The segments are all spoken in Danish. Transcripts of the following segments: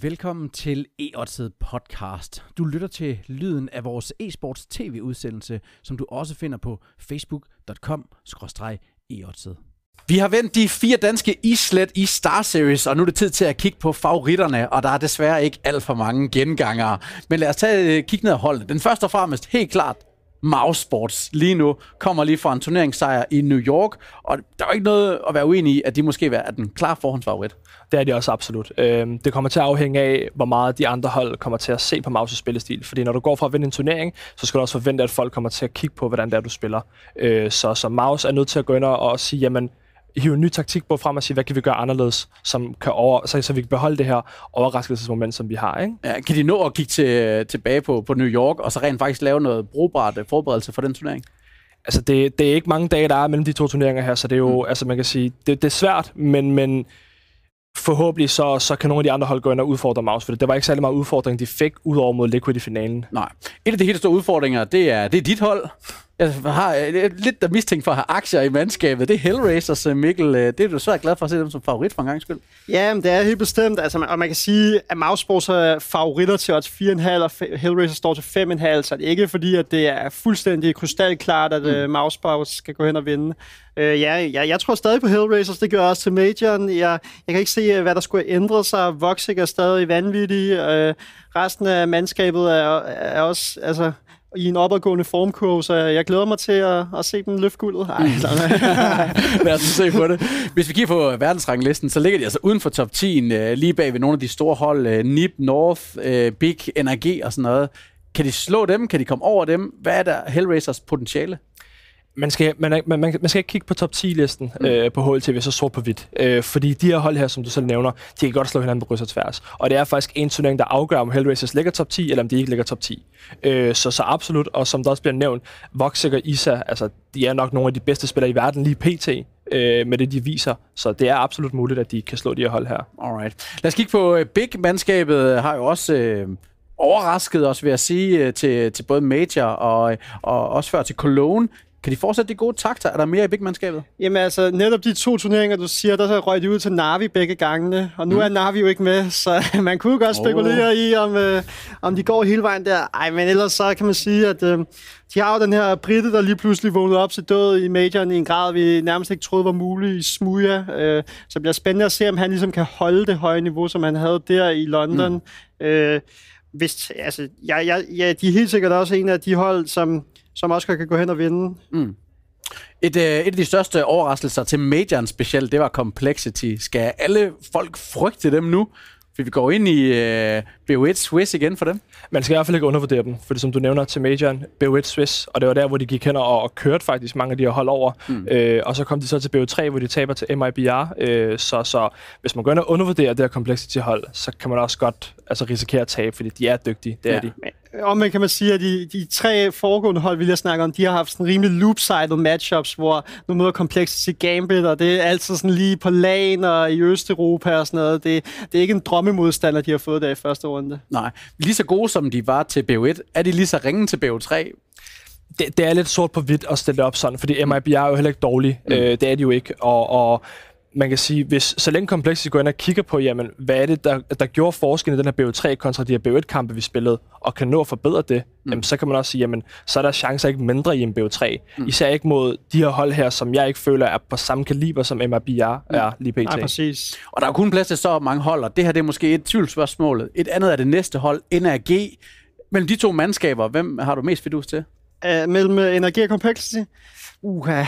Velkommen til e podcast. Du lytter til lyden af vores e-sports tv-udsendelse, som du også finder på facebook.com e vi har vendt de fire danske islet i Star Series, og nu er det tid til at kigge på favoritterne, og der er desværre ikke alt for mange gengangere. Men lad os tage øh, et kig ned af holdene. Den første og fremmest, helt klart, Mouse Sports lige nu kommer lige fra en turneringssejr i New York, og der er ikke noget at være uenig i, at de måske er den klare forhåndsfavorit. Det er de også absolut. Øhm, det kommer til at afhænge af, hvor meget de andre hold kommer til at se på Mauses spillestil. Fordi når du går fra at vinde en turnering, så skal du også forvente, at folk kommer til at kigge på, hvordan det er, du spiller. Øh, så, så Maus er nødt til at gå ind og sige, jamen, hive en ny taktik på frem og sige, hvad kan vi gøre anderledes, som kan over, så, så vi kan beholde det her overraskelsesmoment, som vi har. Ikke? Ja, kan de nå at kigge til, tilbage på, på New York, og så rent faktisk lave noget brugbart øh, forberedelse for den turnering? Altså, det, det er ikke mange dage, der er mellem de to turneringer her, så det er jo, mm. altså man kan sige, det, det er svært, men, men forhåbentlig så, så kan nogle af de andre hold gå ind og udfordre Maus, for det var ikke særlig meget udfordring, de fik ud over mod Liquid i finalen. Nej. Et af de helt store udfordringer, det er, det er dit hold. Jeg har lidt der mistænkt for at have aktier i mandskabet. Det er Hellraisers, øh, Mikkel. Øh, det er du svært glad for at se dem som favorit for en gang skyld. Ja, men det er helt bestemt. Altså, og man kan sige, at Mousesports er favoritter til odds 4,5, og Hellraiser står til 5,5, så det er ikke fordi, at det er fuldstændig krystalklart, at mm. Mousesports skal gå hen og vinde. Uh, ja, ja, jeg tror stadig på Hellraisers, det gør jeg også til Majoren. Jeg, jeg kan ikke se, hvad der skulle ændre sig. Voxic er stadig vanvittig. Uh, resten af mandskabet er, er også... Altså, i en opadgående formkurve, så jeg glæder mig til at, at se dem løfte guldet. Ej, Lad os se på det. Hvis vi kigger på verdensranglisten, så ligger de altså uden for top 10, øh, lige bag ved nogle af de store hold, øh, NIP, North, øh, Big, NRG og sådan noget. Kan de slå dem? Kan de komme over dem? Hvad er der Hellraisers potentiale? Man skal, man, man, man, skal ikke kigge på top 10-listen mm. øh, på HLTV så sort på hvidt. Øh, fordi de her hold her, som du selv nævner, de kan godt slå hinanden på kryds og tværs. Og det er faktisk en turnering, der afgør, om Hellraisers ligger top 10, eller om de ikke ligger top 10. Øh, så, så absolut, og som der også bliver nævnt, Voxic og Isa, altså, de er nok nogle af de bedste spillere i verden lige pt. Øh, med det, de viser. Så det er absolut muligt, at de kan slå de her hold her. Alright. Lad os kigge på uh, Big-mandskabet. Har jo også... Øh overrasket os, vil jeg sige, øh, til, til både Major og, og også før til Cologne. Kan de fortsætte de gode takter? Er der mere i Big-mandskabet? Jamen altså, netop de to turneringer, du siger, der så røg de ud til Navi begge gangene, og nu mm. er Navi jo ikke med, så man kunne godt spekulere oh. i, om, øh, om de går hele vejen der. Ej, men ellers så kan man sige, at øh, de har jo den her britte, der lige pludselig vågnede op til død i majoren i en grad, vi nærmest ikke troede var mulig i Smuja. Øh, så det bliver spændende at se, om han ligesom kan holde det høje niveau, som han havde der i London. Mm. Øh, hvis, altså, ja, ja, ja, de er helt sikkert også en af de hold, som som Oscar kan gå hen og vinde. Mm. Et, øh, et af de største overraskelser til Majoren specielt, det var Complexity. Skal alle folk frygte dem nu? For vi går ind i øh, BO1 Swiss igen for dem. Man skal i hvert fald ikke undervurdere dem, for som du nævner til Majoren, BO1 Swiss, og det var der, hvor de gik hen og, og kørte faktisk mange af de her hold over. Mm. Øh, og så kom de så til BO3, hvor de taber til MIBR. Øh, så, så hvis man går ind og undervurderer det her Complexity-hold, så kan man også godt altså, risikere at tabe, fordi de er dygtige. Det ja. er de. Og man kan man sige, at de, de tre foregående hold, vi lige snakke om, de har haft sådan rimelig loop-sided matchups, hvor nu møder Complexity Gambit, og det er altid sådan lige på lagen og i Østeuropa og sådan noget. Det, det er ikke en drømmemodstander, de har fået der i første runde. Nej. Lige så gode som de var til BO1, er de lige så ringe til BO3? Det, det er lidt sort på hvidt at stille op sådan, fordi MIB er jo heller ikke dårlig. Mm. Øh, det er de jo ikke. Og, og man kan sige, hvis så længe Complexity går ind og kigger på, jamen, hvad er det, der, der gjorde forskellen i den her BO3 kontra de her BO1-kampe, vi spillede, og kan nå at forbedre det, mm. jamen, så kan man også sige, jamen, så er der chancer ikke mindre i en BO3. Mm. Især ikke mod de her hold her, som jeg ikke føler er på samme kaliber, som MRBR mm. er lige pt. Nej, præcis. Og der er kun plads til så mange hold, og det her det er måske et tvivlsspørgsmål. Et andet er det næste hold, NRG. Mellem de to mandskaber, hvem har du mest fidus til? Uh, mellem uh, NRG og Complexity? Uha.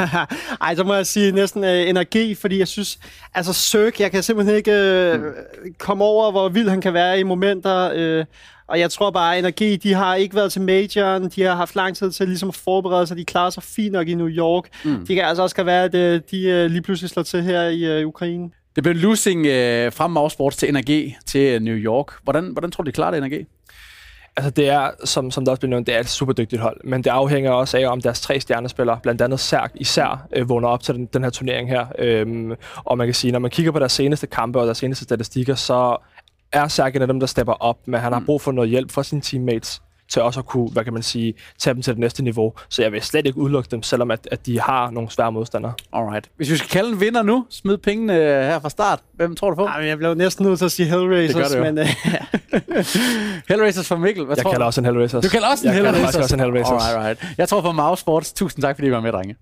Ej, så må jeg sige næsten øh, energi, fordi jeg synes, altså Søk, jeg kan simpelthen ikke øh, mm. komme over, hvor vild han kan være i momenter. Øh, og jeg tror bare, at energi, de har ikke været til majoren, de har haft lang tid til ligesom at forberede sig, de klarer sig fint nok i New York. Mm. De kan altså også være, at øh, de øh, lige pludselig slår til her i øh, Ukraine. Det blev losing øh, fra Mausports til energi til New York. Hvordan, hvordan tror du, de klarer det energi? Altså det er, som, som der også bliver nævnt, det er et super dygtigt hold, men det afhænger også af, om deres tre stjernespillere, blandt andet Særk især, øh, vågner op til den, den her turnering her. Øhm, og man kan sige, når man kigger på deres seneste kampe og deres seneste statistikker, så er Særk en af dem, der stepper op, men han har mm. brug for noget hjælp fra sine teammates til også at kunne, hvad kan man sige, tage dem til det næste niveau. Så jeg vil slet ikke udelukke dem, selvom at, at de har nogle svære modstandere. Alright. Hvis vi skal kalde en vinder nu, smid pengene øh, her fra start. Hvem tror du på? Ej, jeg blev næsten nødt til at sige Hellraisers, Det gør men øh, Hellraisers for Mikkel. Hvad Jeg tror kalder du? også en Hellraisers. Du kalder også en jeg Hellraisers? kalder faktisk også en Hellraisers. Alright, right. Jeg tror på Mouse Sports. Tusind tak, fordi I var med, drenge.